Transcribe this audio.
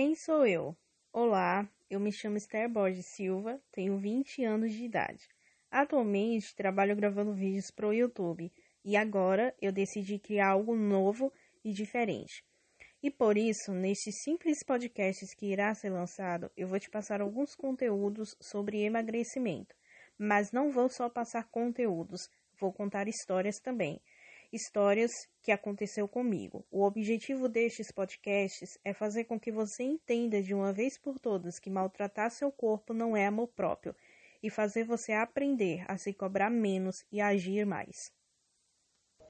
Quem sou eu? Olá, eu me chamo Esther Borges Silva, tenho 20 anos de idade. Atualmente trabalho gravando vídeos para o YouTube e agora eu decidi criar algo novo e diferente. E por isso, neste simples podcast que irá ser lançado, eu vou te passar alguns conteúdos sobre emagrecimento. Mas não vou só passar conteúdos, vou contar histórias também histórias que aconteceu comigo. O objetivo destes podcasts é fazer com que você entenda de uma vez por todas que maltratar seu corpo não é amor próprio e fazer você aprender a se cobrar menos e agir mais.